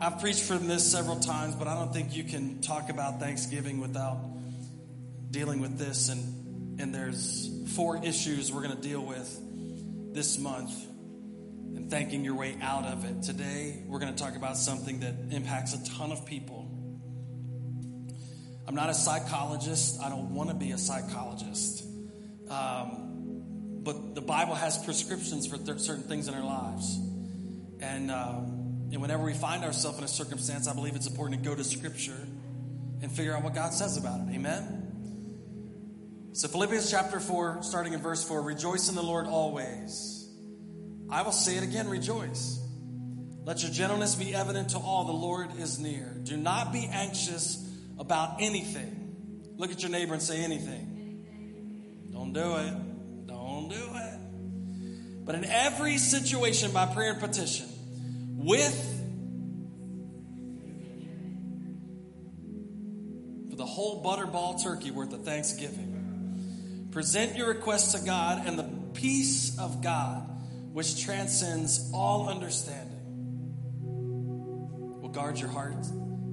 I've preached from this several times, but I don't think you can talk about Thanksgiving without dealing with this. And, and there's four issues we're going to deal with this month and thanking your way out of it. Today, we're going to talk about something that impacts a ton of people. I'm not a psychologist. I don't want to be a psychologist. Um, but the Bible has prescriptions for th- certain things in our lives. And, uh, and whenever we find ourselves in a circumstance, I believe it's important to go to Scripture and figure out what God says about it. Amen? So, Philippians chapter 4, starting in verse 4 Rejoice in the Lord always. I will say it again, rejoice. Let your gentleness be evident to all. The Lord is near. Do not be anxious about anything. Look at your neighbor and say anything. Don't do it. Don't do it. But in every situation, by prayer and petition, with for the whole butterball turkey worth of Thanksgiving. Present your requests to God, and the peace of God, which transcends all understanding, will guard your heart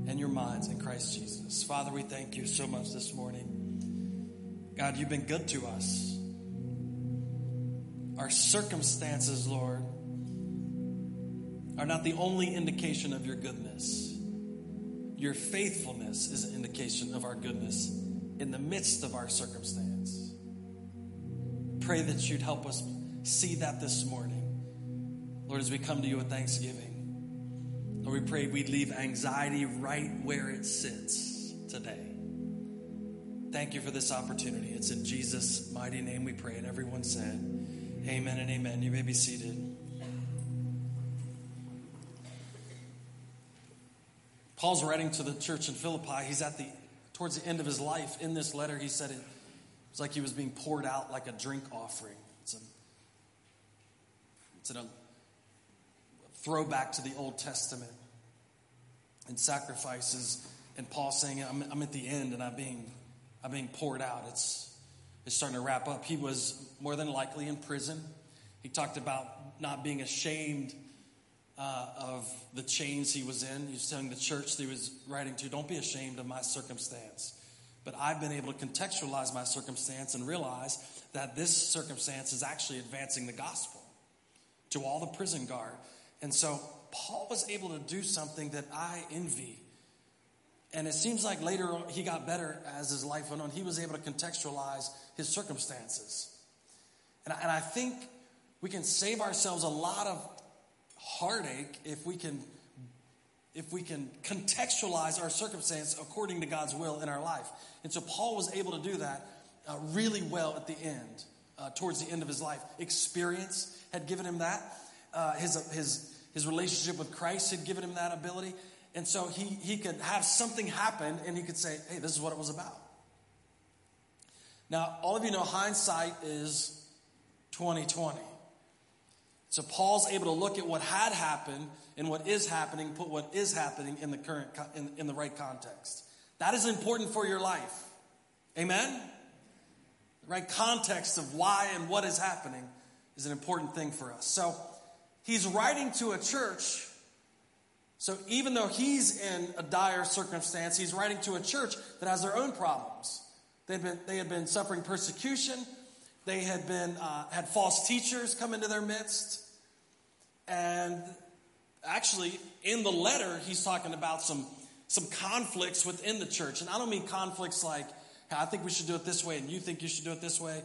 and your minds in Christ Jesus. Father, we thank you so much this morning. God, you've been good to us. Our circumstances, Lord, are not the only indication of your goodness. Your faithfulness is an indication of our goodness in the midst of our circumstance. Pray that you'd help us see that this morning. Lord, as we come to you with thanksgiving, Lord, we pray we'd leave anxiety right where it sits today. Thank you for this opportunity. It's in Jesus' mighty name we pray. And everyone said, Amen and amen. You may be seated. Paul's writing to the church in Philippi. He's at the towards the end of his life. In this letter, he said it was like he was being poured out like a drink offering. It's a, it's a throwback to the Old Testament and sacrifices. And Paul saying, I'm, I'm at the end and I'm being, I'm being poured out. It's, it's starting to wrap up. He was more than likely in prison. He talked about not being ashamed uh, of the chains he was in. He was telling the church that he was writing to, don't be ashamed of my circumstance. But I've been able to contextualize my circumstance and realize that this circumstance is actually advancing the gospel to all the prison guard. And so Paul was able to do something that I envy. And it seems like later he got better as his life went on. He was able to contextualize his circumstances. And I, and I think we can save ourselves a lot of heartache if we can if we can contextualize our circumstance according to God's will in our life. And so Paul was able to do that uh, really well at the end, uh, towards the end of his life. Experience had given him that. Uh, his, his, his relationship with Christ had given him that ability. And so he, he could have something happen and he could say, hey, this is what it was about. Now, all of you know hindsight is 2020. So Paul's able to look at what had happened and what is happening, put what is happening in the current in, in the right context. That is important for your life. Amen. The right context of why and what is happening is an important thing for us. So he's writing to a church. So even though he's in a dire circumstance, he's writing to a church that has their own problems. They'd been, they had been suffering persecution. They had been uh, had false teachers come into their midst. And actually, in the letter, he's talking about some, some conflicts within the church. And I don't mean conflicts like, hey, I think we should do it this way, and you think you should do it this way,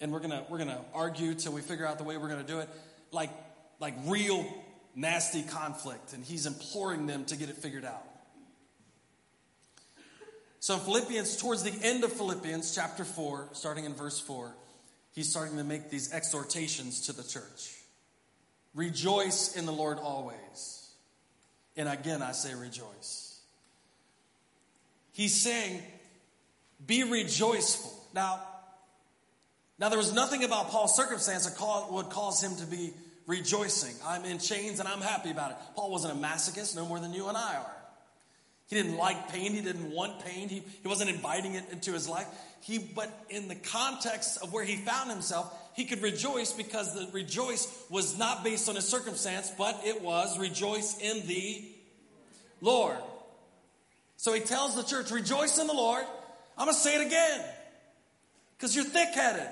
and we're gonna we're gonna argue till we figure out the way we're gonna do it. Like like real nasty conflict, and he's imploring them to get it figured out. So in Philippians, towards the end of Philippians chapter 4, starting in verse 4, he's starting to make these exhortations to the church. Rejoice in the Lord always. And again, I say rejoice. He's saying, be rejoiceful. Now, now there was nothing about Paul's circumstance that would cause him to be rejoicing. I'm in chains and I'm happy about it. Paul wasn't a masochist no more than you and I are. He didn't like pain. He didn't want pain. He, he wasn't inviting it into his life. He, but in the context of where he found himself, he could rejoice because the rejoice was not based on his circumstance, but it was rejoice in the Lord. So he tells the church, rejoice in the Lord. I'm going to say it again because you're thick headed.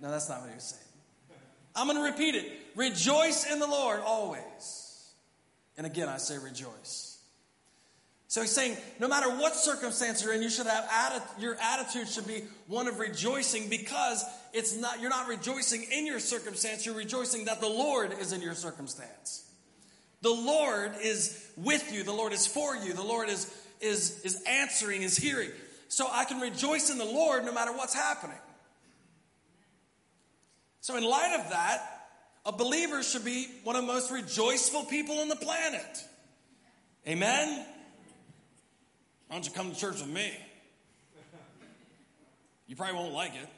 No, that's not what he was saying. I'm going to repeat it. Rejoice in the Lord always. And again, I say rejoice. So he's saying, no matter what circumstance you're in, you should have atti- your attitude should be one of rejoicing because it's not you're not rejoicing in your circumstance, you're rejoicing that the Lord is in your circumstance. The Lord is with you, the Lord is for you, the Lord is is is answering, is hearing. So I can rejoice in the Lord no matter what's happening. So in light of that, a believer should be one of the most rejoiceful people on the planet. Amen. Why don't you come to church with me? You probably won't like it.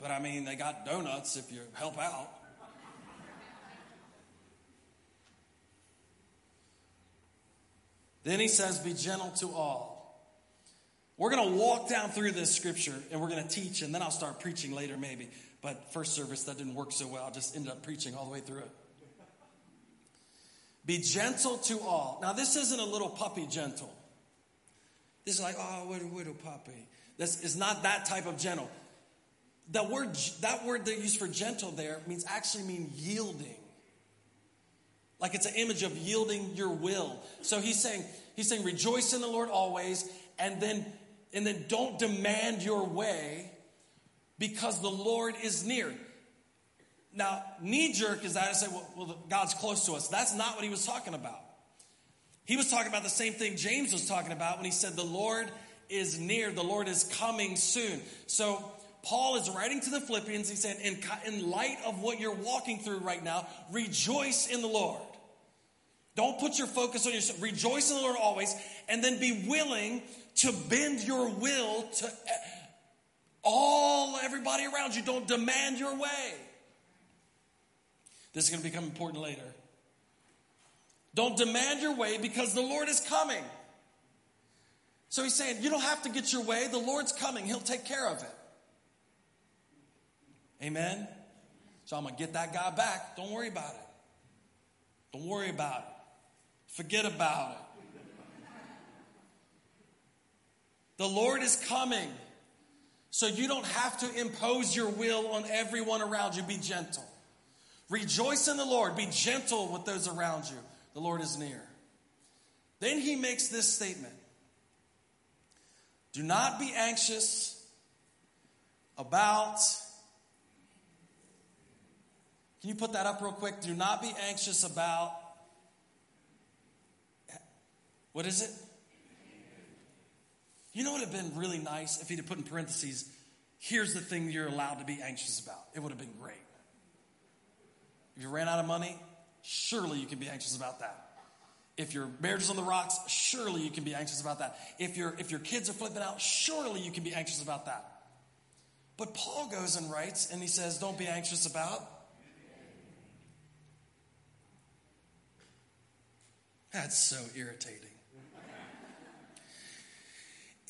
But I mean, they got donuts if you help out. Then he says, Be gentle to all. We're going to walk down through this scripture and we're going to teach, and then I'll start preaching later, maybe. But first service, that didn't work so well. I just ended up preaching all the way through it. Be gentle to all. Now, this isn't a little puppy gentle. This is like, oh, what a little puppy. This is not that type of gentle. That word, that word they use for gentle there means actually mean yielding. Like it's an image of yielding your will. So he's saying, he's saying, rejoice in the Lord always, and then and then don't demand your way because the Lord is near. Now, knee jerk is that I say, well, well, God's close to us. That's not what he was talking about. He was talking about the same thing James was talking about when he said, The Lord is near, the Lord is coming soon. So, Paul is writing to the Philippians. He said, in, in light of what you're walking through right now, rejoice in the Lord. Don't put your focus on yourself. Rejoice in the Lord always, and then be willing to bend your will to eh, all everybody around you. Don't demand your way. This is going to become important later. Don't demand your way because the Lord is coming. So he's saying, you don't have to get your way. The Lord's coming. He'll take care of it. Amen. So I'm going to get that guy back. Don't worry about it. Don't worry about it. Forget about it. The Lord is coming. So you don't have to impose your will on everyone around you. Be gentle. Rejoice in the Lord. Be gentle with those around you. The Lord is near. Then he makes this statement Do not be anxious about. Can you put that up real quick? Do not be anxious about. What is it? You know what would have been really nice if he'd have put in parentheses, here's the thing you're allowed to be anxious about. It would have been great. If you ran out of money, surely you can be anxious about that. If your marriage is on the rocks, surely you can be anxious about that. If, your if your kids are flipping out, surely you can be anxious about that. But Paul goes and writes and he says, Don't be anxious about. That's so irritating.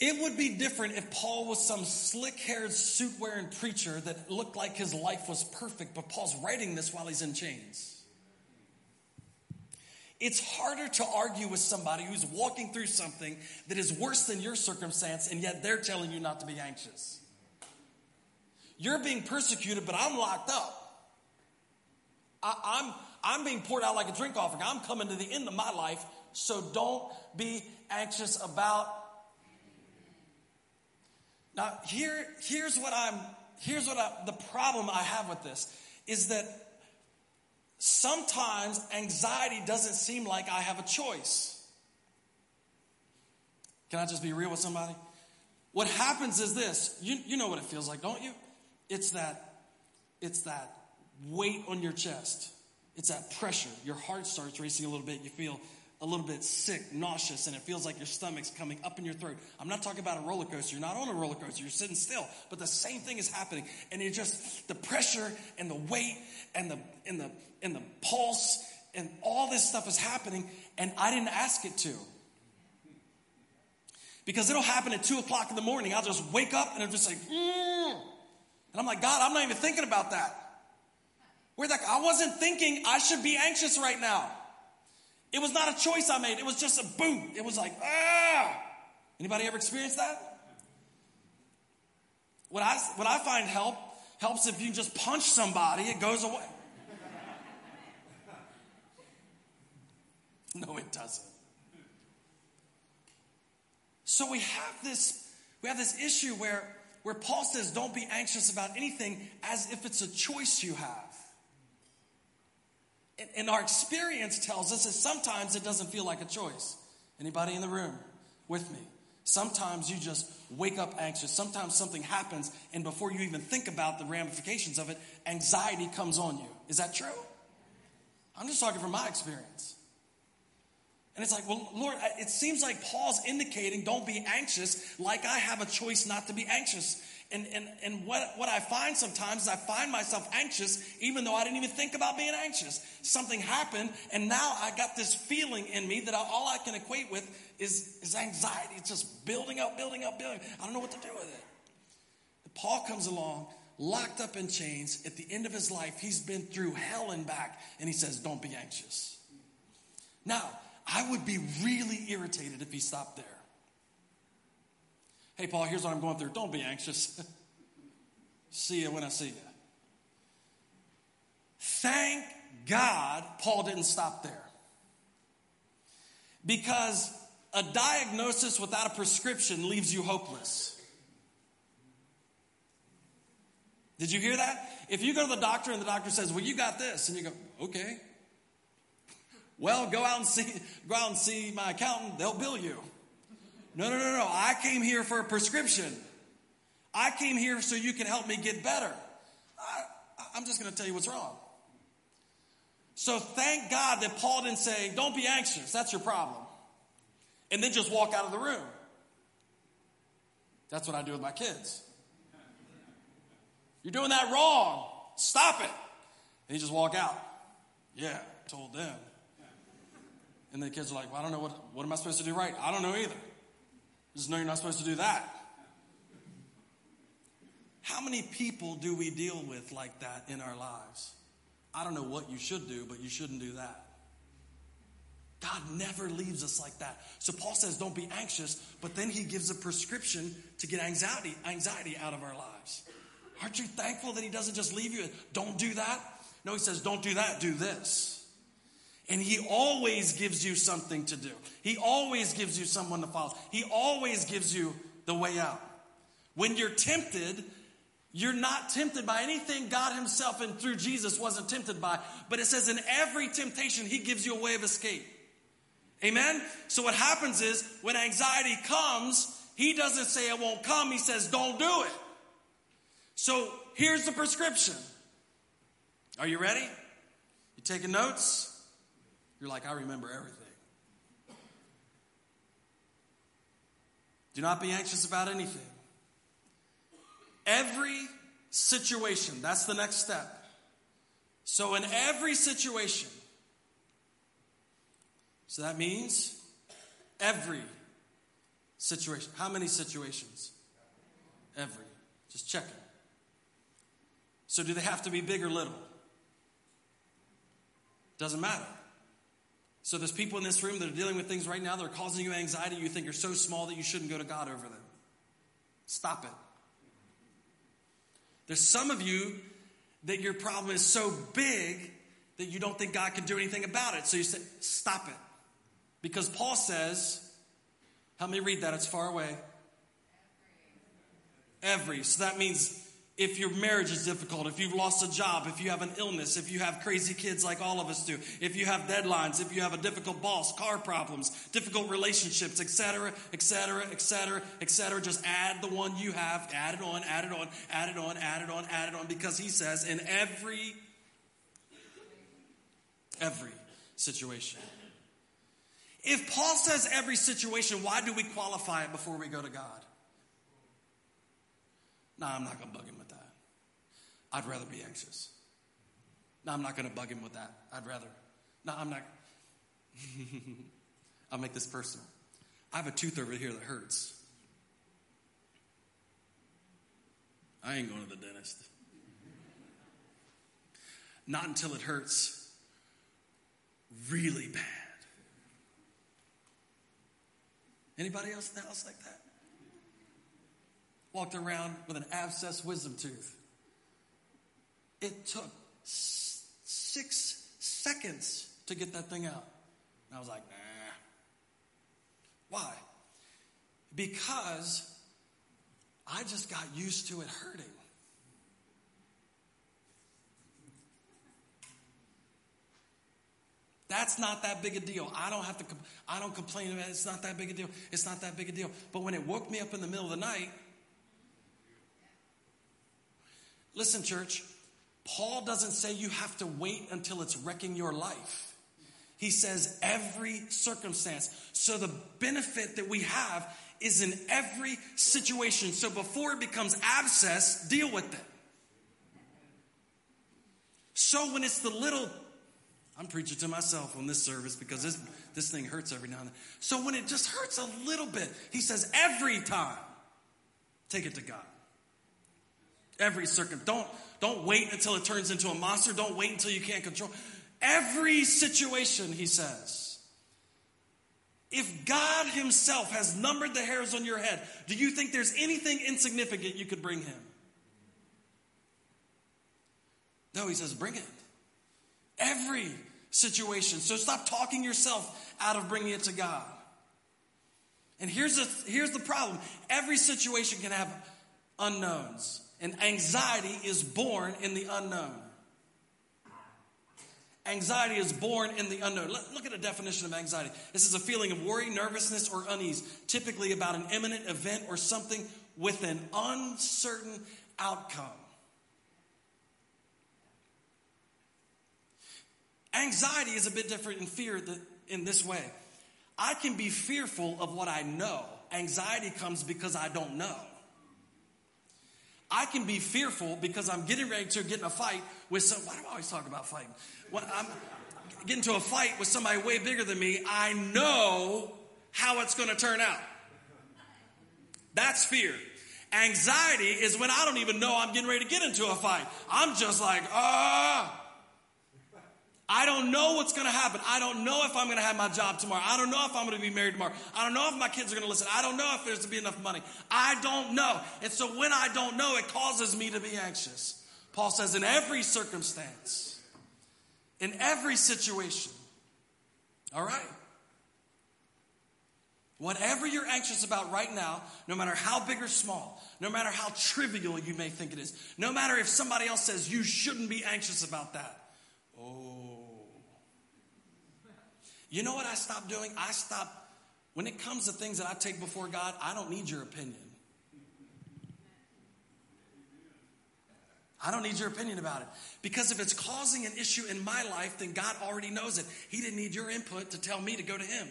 It would be different if Paul was some slick haired, suit wearing preacher that looked like his life was perfect, but Paul's writing this while he's in chains. It's harder to argue with somebody who's walking through something that is worse than your circumstance, and yet they're telling you not to be anxious. You're being persecuted, but I'm locked up. I, I'm, I'm being poured out like a drink offering. I'm coming to the end of my life, so don't be anxious about. Now, here, here's what I'm, here's what I, the problem I have with this is that sometimes anxiety doesn't seem like I have a choice. Can I just be real with somebody? What happens is this you, you know what it feels like, don't you? It's that, it's that weight on your chest. It's that pressure. Your heart starts racing a little bit. You feel a little bit sick, nauseous, and it feels like your stomach's coming up in your throat. I'm not talking about a roller coaster. You're not on a roller coaster. You're sitting still, but the same thing is happening. And it just the pressure and the weight and the and the and the pulse and all this stuff is happening, and I didn't ask it to. Because it'll happen at two o'clock in the morning. I'll just wake up and I'm just like, mm. and I'm like, God, I'm not even thinking about that. Where that I wasn't thinking I should be anxious right now. It was not a choice I made. It was just a boom. It was like, ah. Anybody ever experienced that? What I, what I find help helps if you just punch somebody, it goes away. no, it doesn't. So we have this, we have this issue where, where Paul says, don't be anxious about anything as if it's a choice you have. And, our experience tells us that sometimes it doesn't feel like a choice. Anybody in the room with me? Sometimes you just wake up anxious. Sometimes something happens, and before you even think about the ramifications of it, anxiety comes on you. Is that true? I'm just talking from my experience. And it's like, well, Lord, it seems like Paul's indicating don't be anxious, like I have a choice not to be anxious. And, and, and what, what I find sometimes is I find myself anxious even though I didn't even think about being anxious. Something happened, and now I got this feeling in me that I, all I can equate with is, is anxiety. It's just building up, building up, building. I don't know what to do with it. Paul comes along, locked up in chains. At the end of his life, he's been through hell and back, and he says, Don't be anxious. Now, I would be really irritated if he stopped there. Hey, Paul, here's what I'm going through. Don't be anxious. see you when I see you. Thank God Paul didn't stop there. Because a diagnosis without a prescription leaves you hopeless. Did you hear that? If you go to the doctor and the doctor says, "Well, you got this," and you go, "Okay," well, go out and see, go out and see my accountant. They'll bill you. No, no, no, no. I came here for a prescription. I came here so you can help me get better. I, am just going to tell you what's wrong. So thank God that Paul didn't say, "Don't be anxious. That's your problem." and then just walk out of the room. That's what I do with my kids. You're doing that wrong. Stop it. And you just walk out. Yeah, told them. And the kids are like, well, I don't know what, what am I supposed to do right? I don't know either. Just know you're not supposed to do that. How many people do we deal with like that in our lives? I don't know what you should do, but you shouldn't do that. God never leaves us like that. So Paul says, don't be anxious, but then he gives a prescription to get anxiety, anxiety out of our lives. Aren't you thankful that he doesn't just leave you? Don't do that. No, he says, don't do that, do this. And he always gives you something to do. He always gives you someone to follow. He always gives you the way out. When you're tempted, you're not tempted by anything God Himself and through Jesus wasn't tempted by. But it says in every temptation, He gives you a way of escape. Amen? So what happens is when anxiety comes, he doesn't say it won't come, he says don't do it. So here's the prescription. Are you ready? You taking notes? You're like, I remember everything. Do not be anxious about anything. Every situation, that's the next step. So, in every situation, so that means every situation. How many situations? Every. Just checking. So do they have to be big or little? Doesn't matter. So there's people in this room that are dealing with things right now that are causing you anxiety. You think are so small that you shouldn't go to God over them. Stop it. There's some of you that your problem is so big that you don't think God can do anything about it. So you say, stop it. Because Paul says, help me read that, it's far away. Every. So that means if your marriage is difficult, if you've lost a job, if you have an illness, if you have crazy kids like all of us do, if you have deadlines, if you have a difficult boss, car problems, difficult relationships, etc., etc., etc., etc., just add the one you have, add it on, add it on, add it on, add it on, add it on, because he says in every, every situation. If Paul says every situation, why do we qualify it before we go to God? No, I'm not to bug him. I'd rather be anxious. No, I'm not going to bug him with that. I'd rather. No, I'm not. I'll make this personal. I have a tooth over here that hurts. I ain't going to the dentist. Not until it hurts really bad. Anybody else in the house like that? Walked around with an abscessed wisdom tooth. It took six seconds to get that thing out. And I was like, nah. Why? Because I just got used to it hurting. That's not that big a deal. I don't have to, I don't complain about it. It's not that big a deal. It's not that big a deal. But when it woke me up in the middle of the night, listen, church, Paul doesn't say you have to wait until it's wrecking your life. He says every circumstance. So the benefit that we have is in every situation. So before it becomes abscess, deal with it. So when it's the little I'm preaching to myself on this service because this, this thing hurts every now and then. So when it just hurts a little bit, he says, every time, take it to God. Every circum. Don't, don't wait until it turns into a monster. Don't wait until you can't control. Every situation, he says. If God Himself has numbered the hairs on your head, do you think there's anything insignificant you could bring Him? No, He says, bring it. Every situation. So stop talking yourself out of bringing it to God. And here's the, here's the problem every situation can have unknowns, and anxiety is born in the unknown. Anxiety is born in the unknown. Look at a definition of anxiety. This is a feeling of worry, nervousness, or unease, typically about an imminent event or something with an uncertain outcome. Anxiety is a bit different in fear in this way. I can be fearful of what I know. Anxiety comes because I don't know. I can be fearful because I'm getting ready to get in a fight with some. Why do I always talk about fighting? When I'm getting to a fight with somebody way bigger than me, I know how it's going to turn out. That's fear. Anxiety is when I don't even know I'm getting ready to get into a fight. I'm just like, ah. I don't know what's going to happen. I don't know if I'm going to have my job tomorrow. I don't know if I'm going to be married tomorrow. I don't know if my kids are going to listen. I don't know if there's going to be enough money. I don't know. And so when I don't know, it causes me to be anxious. Paul says, in every circumstance, in every situation, all right? Whatever you're anxious about right now, no matter how big or small, no matter how trivial you may think it is, no matter if somebody else says you shouldn't be anxious about that, You know what I stopped doing? I stopped, when it comes to things that I take before God, I don't need your opinion. I don't need your opinion about it. Because if it's causing an issue in my life, then God already knows it. He didn't need your input to tell me to go to Him.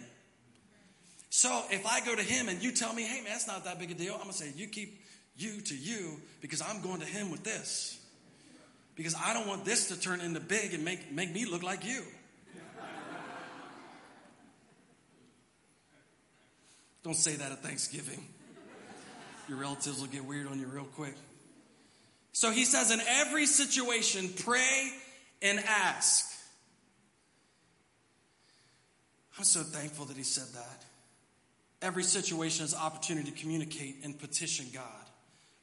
So if I go to Him and you tell me, hey man, it's not that big a deal, I'm going to say, you keep you to you because I'm going to Him with this. Because I don't want this to turn into big and make, make me look like you. Don't say that at Thanksgiving. Your relatives will get weird on you real quick. So he says, in every situation, pray and ask. I'm so thankful that he said that. Every situation is opportunity to communicate and petition God.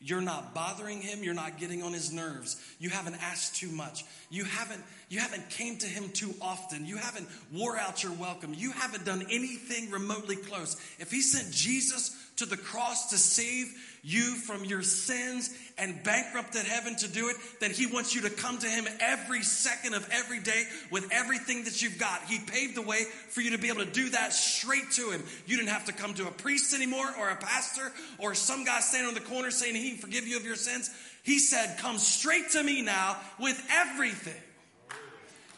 You're not bothering him, you're not getting on his nerves. You haven't asked too much. You haven't you haven't came to him too often. You haven't wore out your welcome. You haven't done anything remotely close. If he sent Jesus to the cross to save you from your sins and bankrupted heaven to do it, then He wants you to come to Him every second of every day with everything that you've got. He paved the way for you to be able to do that straight to Him. You didn't have to come to a priest anymore or a pastor or some guy standing on the corner saying He can forgive you of your sins. He said, Come straight to me now with everything.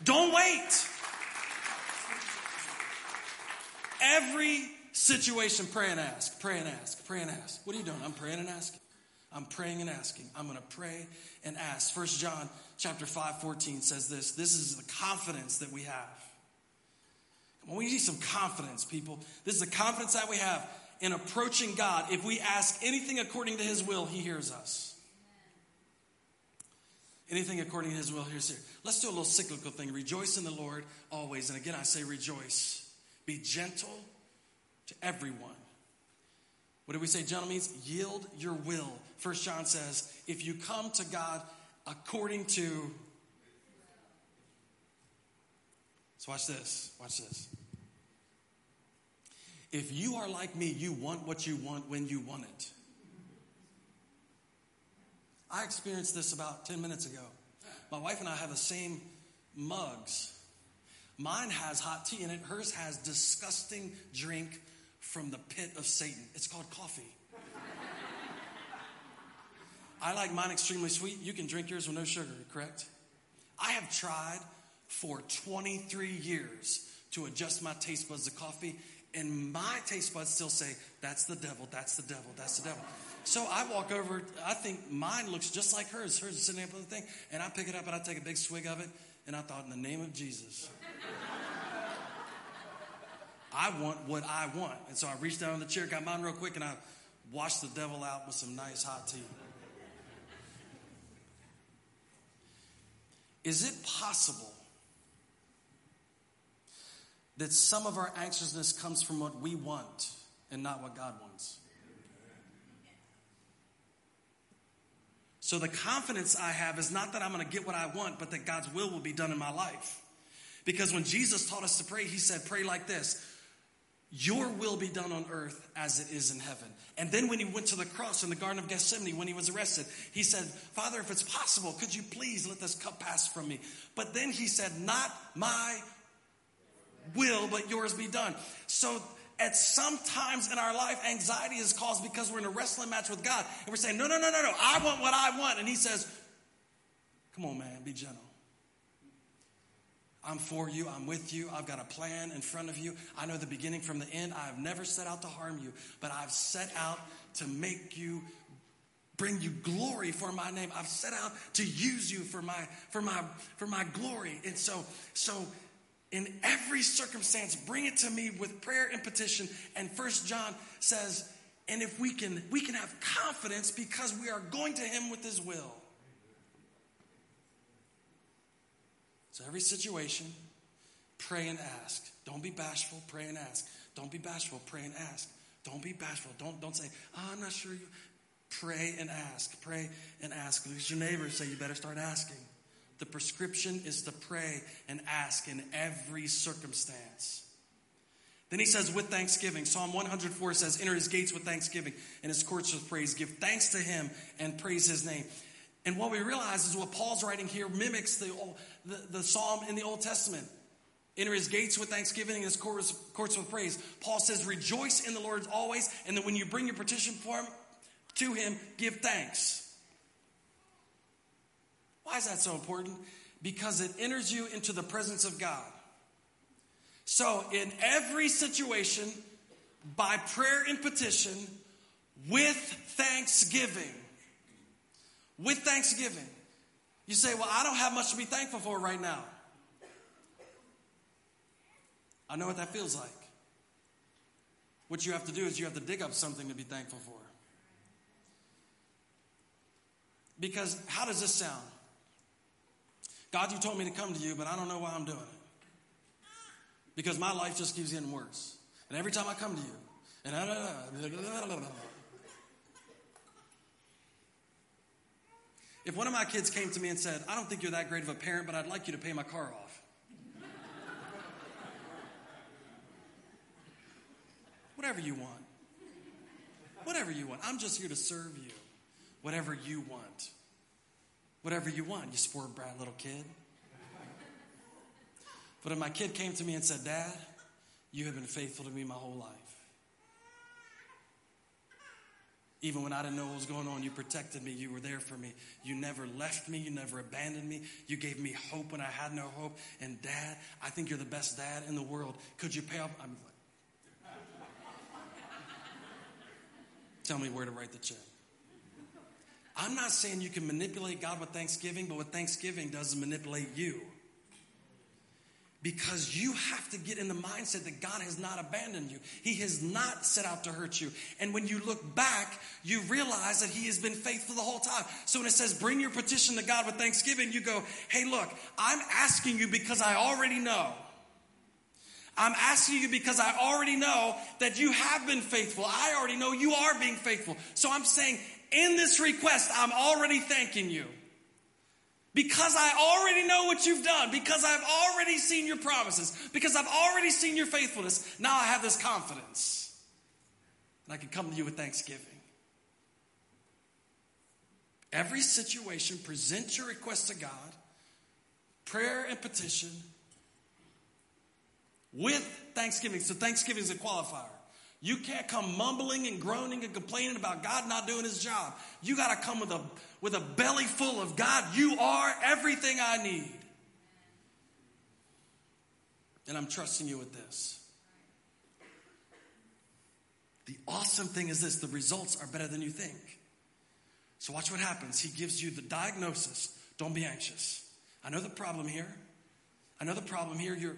Don't wait. Every situation, pray and ask, pray and ask, pray and ask. What are you doing? I'm praying and asking. I'm praying and asking. I'm going to pray and ask. First John chapter 5, 14 says this. This is the confidence that we have. On, we need some confidence, people. This is the confidence that we have in approaching God. If we ask anything according to his will, he hears us. Anything according to his will, here's here. Let's do a little cyclical thing. Rejoice in the Lord always. And again, I say rejoice. Be gentle to everyone. What do we say, gentlemen? Yield your will. First John says, if you come to God according to. So watch this. Watch this. If you are like me, you want what you want when you want it. I experienced this about 10 minutes ago. My wife and I have the same mugs. Mine has hot tea in it, hers has disgusting drink from the pit of Satan. It's called coffee. I like mine extremely sweet. You can drink yours with no sugar, correct? I have tried for 23 years to adjust my taste buds to coffee, and my taste buds still say, That's the devil, that's the devil, that's the devil. So I walk over, I think mine looks just like hers. Hers is sitting up on the thing, and I pick it up and I take a big swig of it, and I thought, In the name of Jesus. I want what I want. And so I reached down in the chair, got mine real quick, and I washed the devil out with some nice hot tea. Is it possible that some of our anxiousness comes from what we want and not what God wants? So the confidence I have is not that I'm going to get what I want, but that God's will will be done in my life. Because when Jesus taught us to pray, he said, Pray like this Your will be done on earth as it is in heaven. And then when he went to the cross in the Garden of Gethsemane, when he was arrested, he said, Father, if it's possible, could you please let this cup pass from me? But then he said, Not my will, but yours be done. So at some times in our life, anxiety is caused because we're in a wrestling match with God. And we're saying, no, no, no, no, no, I want what I want. And He says, come on, man, be gentle. I'm for you. I'm with you. I've got a plan in front of you. I know the beginning from the end. I've never set out to harm you, but I've set out to make you bring you glory for my name. I've set out to use you for my for my for my glory. And so so in every circumstance bring it to me with prayer and petition and first john says and if we can we can have confidence because we are going to him with his will so every situation pray and ask don't be bashful pray and ask don't be bashful pray and ask don't be bashful don't don't say oh, i'm not sure you pray and ask pray and ask at your neighbors say you better start asking the prescription is to pray and ask in every circumstance. Then he says, with thanksgiving. Psalm 104 says, enter his gates with thanksgiving and his courts with praise. Give thanks to him and praise his name. And what we realize is what Paul's writing here mimics the, the, the psalm in the Old Testament. Enter his gates with thanksgiving and his courts, courts with praise. Paul says, rejoice in the Lord always. And then when you bring your petition for him, to him, give thanks. Why is that so important? Because it enters you into the presence of God. So, in every situation, by prayer and petition, with thanksgiving, with thanksgiving, you say, Well, I don't have much to be thankful for right now. I know what that feels like. What you have to do is you have to dig up something to be thankful for. Because how does this sound? God, you told me to come to you, but I don't know why I'm doing it. Because my life just keeps getting worse. And every time I come to you, and I, if one of my kids came to me and said, I don't think you're that great of a parent, but I'd like you to pay my car off. Whatever you want. Whatever you want. I'm just here to serve you. Whatever you want. Whatever you want, you spoiled brat little kid. But if my kid came to me and said, Dad, you have been faithful to me my whole life. Even when I didn't know what was going on, you protected me. You were there for me. You never left me. You never abandoned me. You gave me hope when I had no hope. And dad, I think you're the best dad in the world. Could you pay off? I'm like, tell me where to write the check. I'm not saying you can manipulate God with thanksgiving, but what thanksgiving does is manipulate you. Because you have to get in the mindset that God has not abandoned you. He has not set out to hurt you. And when you look back, you realize that He has been faithful the whole time. So when it says, bring your petition to God with thanksgiving, you go, hey, look, I'm asking you because I already know. I'm asking you because I already know that you have been faithful. I already know you are being faithful. So I'm saying, in this request, I'm already thanking you. Because I already know what you've done, because I've already seen your promises, because I've already seen your faithfulness, now I have this confidence. And I can come to you with thanksgiving. Every situation, present your request to God, prayer and petition with thanksgiving. So, thanksgiving is a qualifier. You can't come mumbling and groaning and complaining about God not doing his job. You got to come with a, with a belly full of God, you are everything I need. And I'm trusting you with this. The awesome thing is this the results are better than you think. So, watch what happens. He gives you the diagnosis. Don't be anxious. I know the problem here. I know the problem here. You're,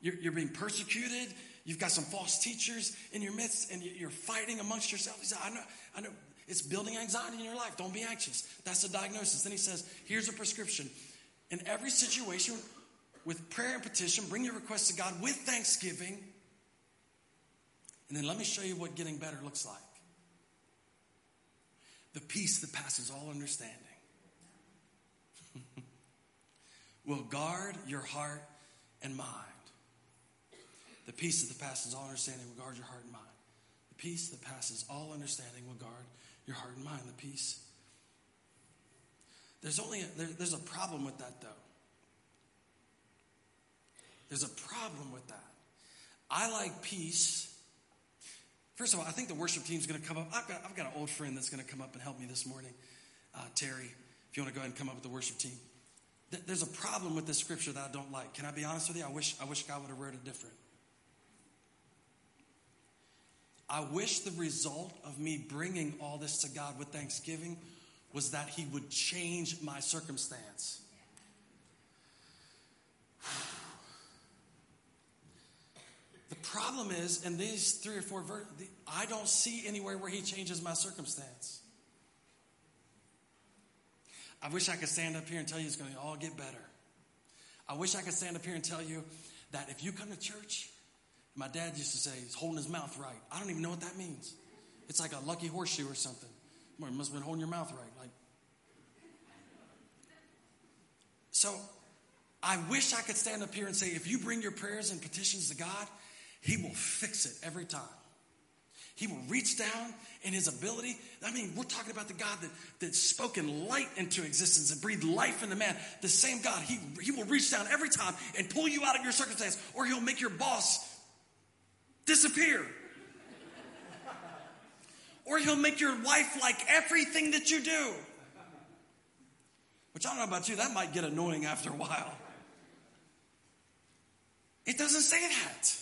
you're, you're being persecuted. You've got some false teachers in your midst, and you're fighting amongst yourself. He said, I know, I know it's building anxiety in your life. Don't be anxious. That's the diagnosis. Then he says, Here's a prescription. In every situation, with prayer and petition, bring your requests to God with thanksgiving. And then let me show you what getting better looks like the peace that passes all understanding will guard your heart and mind. The peace that passes all understanding will guard your heart and mind. The peace that passes all understanding will guard your heart and mind. The peace. There's only a, there, there's a problem with that though. There's a problem with that. I like peace. First of all, I think the worship team's going to come up. I've got, I've got an old friend that's going to come up and help me this morning, uh, Terry. If you want to go ahead and come up with the worship team, there's a problem with this scripture that I don't like. Can I be honest with you? I wish I wish God would have wrote it different. I wish the result of me bringing all this to God with thanksgiving was that He would change my circumstance. The problem is, in these three or four verses, I don't see anywhere where He changes my circumstance. I wish I could stand up here and tell you it's going to all get better. I wish I could stand up here and tell you that if you come to church my dad used to say, he's holding his mouth right. I don't even know what that means. It's like a lucky horseshoe or something. You must have been holding your mouth right. Like, so I wish I could stand up here and say, if you bring your prayers and petitions to God, He will fix it every time. He will reach down in his ability. I mean, we're talking about the God that, that's spoken light into existence and breathed life into man. The same God, he, he will reach down every time and pull you out of your circumstance, or he'll make your boss disappear. or he'll make your wife like everything that you do. Which I don't know about you, that might get annoying after a while. It doesn't say that.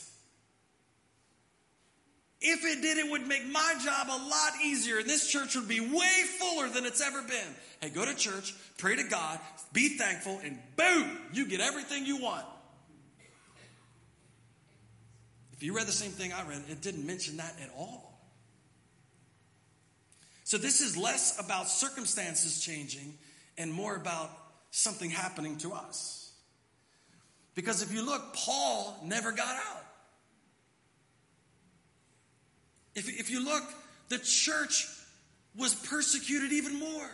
If it did, it would make my job a lot easier, and this church would be way fuller than it's ever been. Hey, go to church, pray to God, be thankful, and boom, you get everything you want. If you read the same thing I read, it didn't mention that at all. So this is less about circumstances changing and more about something happening to us. Because if you look, Paul never got out. If, if you look, the church was persecuted even more.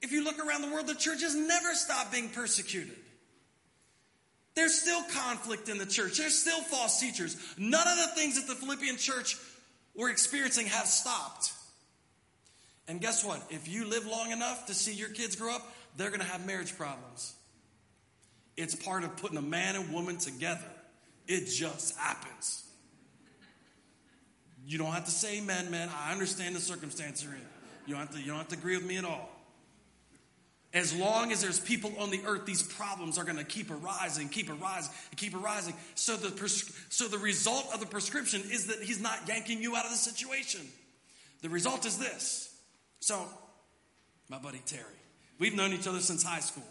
If you look around the world, the church has never stopped being persecuted. There's still conflict in the church. There's still false teachers. None of the things that the Philippian church were experiencing have stopped. And guess what? If you live long enough to see your kids grow up, they're going to have marriage problems. It's part of putting a man and woman together. It just happens. You don't have to say amen, man. I understand the circumstance you're in. You don't have to, you don't have to agree with me at all. As long as there's people on the earth, these problems are going to keep arising, keep arising, keep arising. So the, pres- so the result of the prescription is that he's not yanking you out of the situation. The result is this. So, my buddy Terry, we've known each other since high school.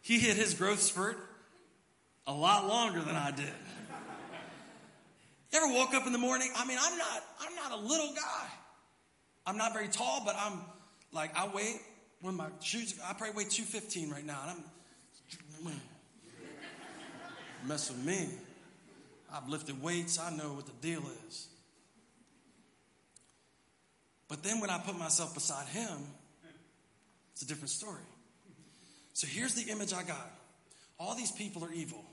he hit his growth spurt a lot longer than I did. Ever woke up in the morning? I mean, I'm not, I'm not a little guy. I'm not very tall, but I'm like, I weigh when my shoes, I probably weigh 215 right now, and I'm, mess with me. I've lifted weights, I know what the deal is. But then when I put myself beside him, it's a different story. So here's the image I got all these people are evil.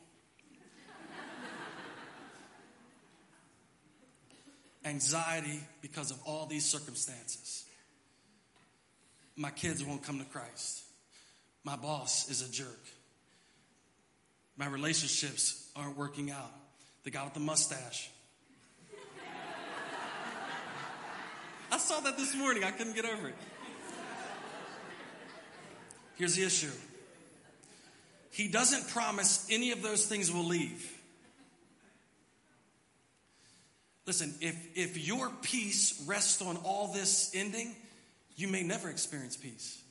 Anxiety because of all these circumstances. My kids won't come to Christ. My boss is a jerk. My relationships aren't working out. The guy with the mustache. I saw that this morning. I couldn't get over it. Here's the issue He doesn't promise any of those things will leave. Listen, if, if your peace rests on all this ending, you may never experience peace.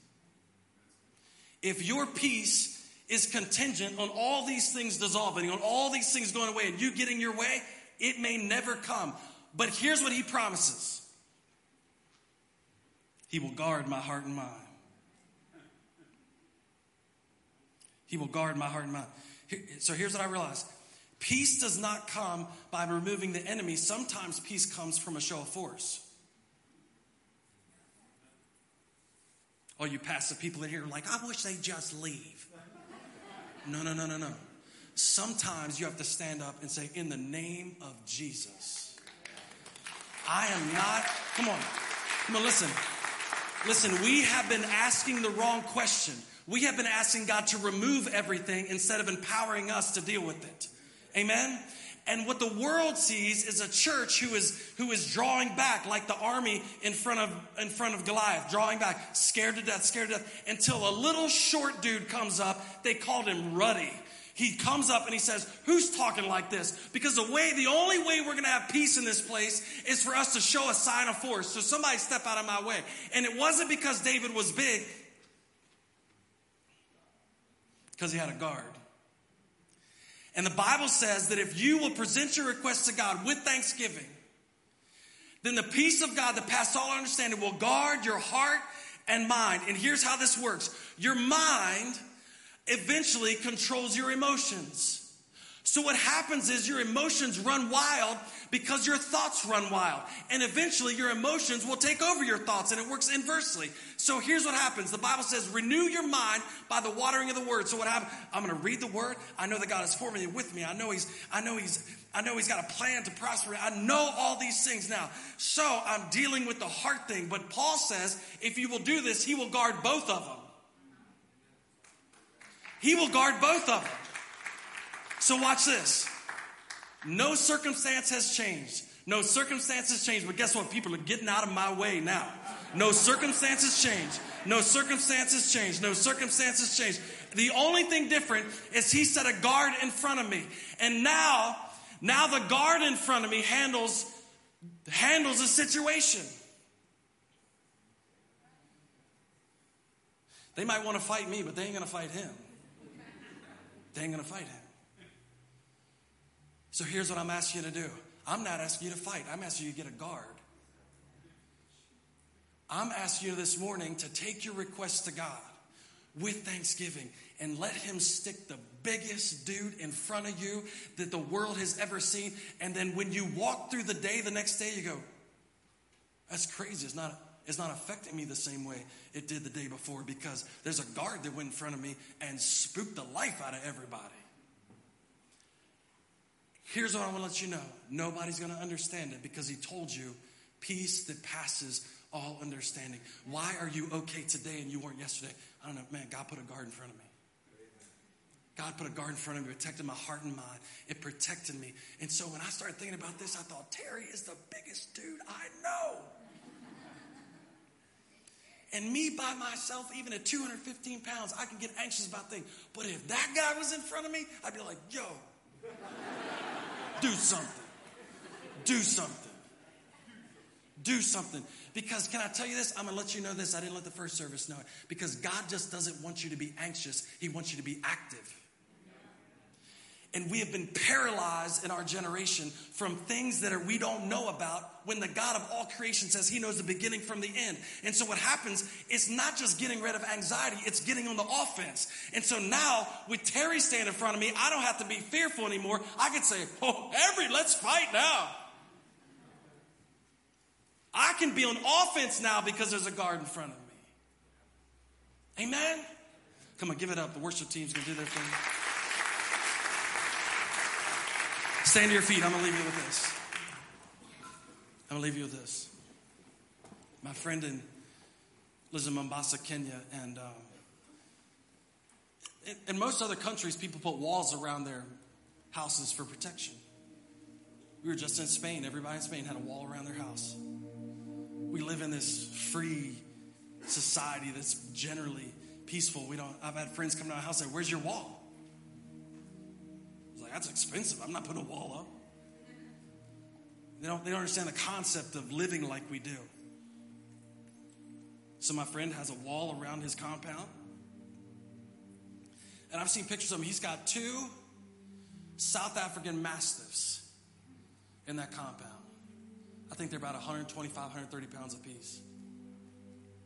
If your peace is contingent on all these things dissolving, on all these things going away, and you getting your way, it may never come. But here's what he promises He will guard my heart and mind. He will guard my heart and mind. So here's what I realized peace does not come by removing the enemy, sometimes peace comes from a show of force. All you passive people in here are like, I wish they'd just leave. No, no, no, no, no. Sometimes you have to stand up and say, In the name of Jesus. I am not, come on, come on, listen. Listen, we have been asking the wrong question. We have been asking God to remove everything instead of empowering us to deal with it. Amen? And what the world sees is a church who is, who is drawing back like the army in front of, in front of Goliath, drawing back, scared to death, scared to death, until a little short dude comes up. They called him Ruddy. He comes up and he says, Who's talking like this? Because the way, the only way we're going to have peace in this place is for us to show a sign of force. So somebody step out of my way. And it wasn't because David was big, because he had a guard. And the Bible says that if you will present your request to God with thanksgiving, then the peace of God that passes all understanding will guard your heart and mind. And here's how this works your mind eventually controls your emotions. So what happens is your emotions run wild because your thoughts run wild. And eventually your emotions will take over your thoughts and it works inversely. So here's what happens. The Bible says, renew your mind by the watering of the word. So what happens? I'm going to read the word. I know that God is for me and with me. I know he's, I know he's, I know he's got a plan to prosper. I know all these things now. So I'm dealing with the heart thing. But Paul says, if you will do this, he will guard both of them. He will guard both of them. So watch this. No circumstance has changed. No circumstances changed, but guess what? People are getting out of my way now. No circumstances change. No circumstances change. No circumstances change. The only thing different is he set a guard in front of me. And now, now the guard in front of me handles handles the situation. They might want to fight me, but they ain't going to fight him. They ain't going to fight him. So here's what I'm asking you to do I'm not asking you to fight, I'm asking you to get a guard. I'm asking you this morning to take your request to God with thanksgiving and let Him stick the biggest dude in front of you that the world has ever seen. And then when you walk through the day the next day, you go, That's crazy. It's not, it's not affecting me the same way it did the day before because there's a guard that went in front of me and spooked the life out of everybody. Here's what I want to let you know nobody's going to understand it because he told you peace that passes all understanding. Why are you okay today and you weren't yesterday? I don't know, man. God put a guard in front of me. God put a guard in front of me, protected my heart and mind. It protected me. And so when I started thinking about this, I thought, Terry is the biggest dude I know. And me by myself, even at 215 pounds, I can get anxious about things. But if that guy was in front of me, I'd be like, yo, do something. Do something. Do something. Because can I tell you this? I'm going to let you know this. I didn't let the first service know it. Because God just doesn't want you to be anxious, He wants you to be active. And we have been paralyzed in our generation from things that are, we don't know about when the God of all creation says he knows the beginning from the end. And so what happens, it's not just getting rid of anxiety, it's getting on the offense. And so now with Terry standing in front of me, I don't have to be fearful anymore. I can say, oh, every, let's fight now. I can be on offense now because there's a guard in front of me. Amen? Come on, give it up. The worship team's gonna do their thing. Stand to your feet. I'm going to leave you with this. I'm going to leave you with this. My friend in, lives in Mombasa, Kenya, and um, in, in most other countries, people put walls around their houses for protection. We were just in Spain. Everybody in Spain had a wall around their house. We live in this free society that's generally peaceful. We don't. I've had friends come to my house and say, "Where's your wall?" That's expensive. I'm not putting a wall up. They don't, they don't understand the concept of living like we do. So my friend has a wall around his compound. And I've seen pictures of him. He's got two South African Mastiffs in that compound. I think they're about 125, 130 pounds apiece.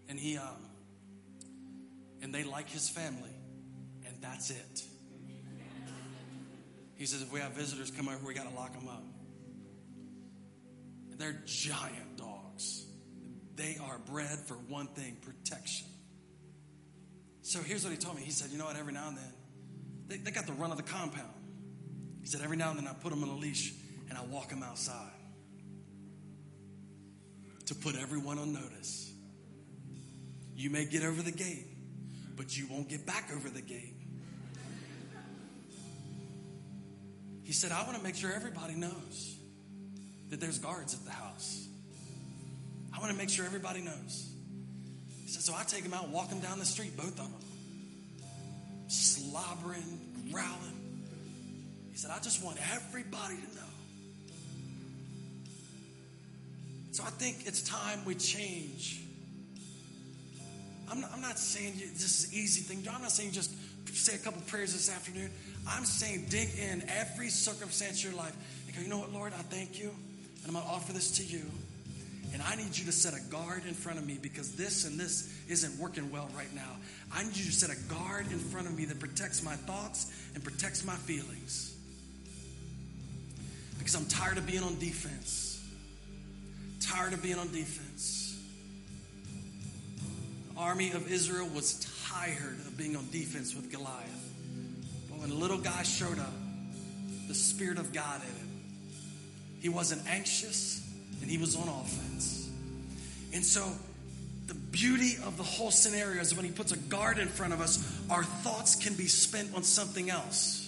And he, um, and they like his family, and that's it. He says, if we have visitors come over, we got to lock them up. They're giant dogs. They are bred for one thing protection. So here's what he told me. He said, you know what, every now and then, they, they got the run of the compound. He said, every now and then I put them on a leash and I walk them outside to put everyone on notice. You may get over the gate, but you won't get back over the gate. He said, I want to make sure everybody knows that there's guards at the house. I want to make sure everybody knows. He said, so I take him out walk him down the street, both of them, slobbering, growling. He said, I just want everybody to know. So I think it's time we change. I'm not, I'm not saying you, this is an easy thing. I'm not saying just say a couple prayers this afternoon. I'm saying dig in every circumstance of your life and go, you know what, Lord, I thank you, and I'm going to offer this to you. And I need you to set a guard in front of me because this and this isn't working well right now. I need you to set a guard in front of me that protects my thoughts and protects my feelings. Because I'm tired of being on defense. Tired of being on defense. Army of Israel was tired of being on defense with Goliath. But when a little guy showed up, the Spirit of God in him, he wasn't anxious and he was on offense. And so, the beauty of the whole scenario is when he puts a guard in front of us, our thoughts can be spent on something else.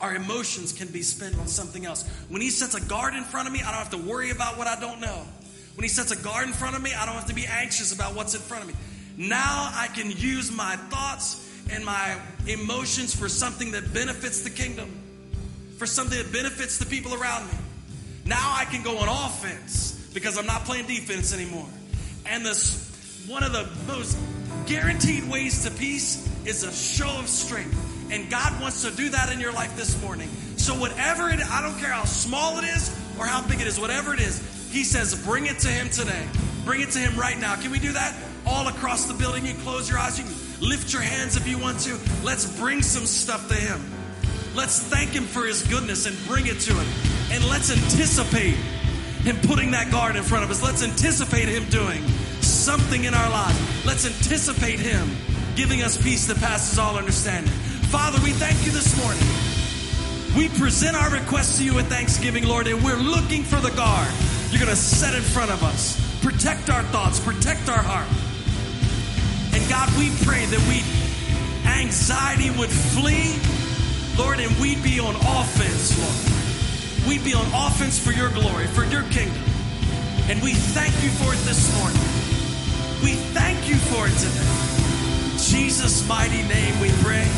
Our emotions can be spent on something else. When he sets a guard in front of me, I don't have to worry about what I don't know. When he sets a guard in front of me, I don't have to be anxious about what's in front of me. Now I can use my thoughts and my emotions for something that benefits the kingdom, for something that benefits the people around me. Now I can go on offense because I'm not playing defense anymore. And this one of the most guaranteed ways to peace is a show of strength. And God wants to do that in your life this morning. So whatever it I don't care how small it is or how big it is, whatever it is, he says bring it to him today. Bring it to him right now. Can we do that? All across the building, you close your eyes, you Lift your hands if you want to. Let's bring some stuff to Him. Let's thank Him for His goodness and bring it to Him. And let's anticipate Him putting that guard in front of us. Let's anticipate Him doing something in our lives. Let's anticipate Him giving us peace that passes all understanding. Father, we thank you this morning. We present our request to you with thanksgiving, Lord, and we're looking for the guard. You're going to set in front of us. Protect our thoughts, protect our heart. And God, we pray that we anxiety would flee, Lord, and we'd be on offense, Lord. We'd be on offense for your glory, for your kingdom. And we thank you for it this morning. We thank you for it today. Jesus' mighty name we pray.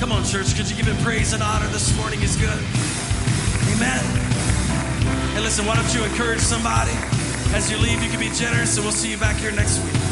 Come on, church, could you give him praise and honor this morning is good? Amen. Hey, listen, why don't you encourage somebody? As you leave, you can be generous, and we'll see you back here next week.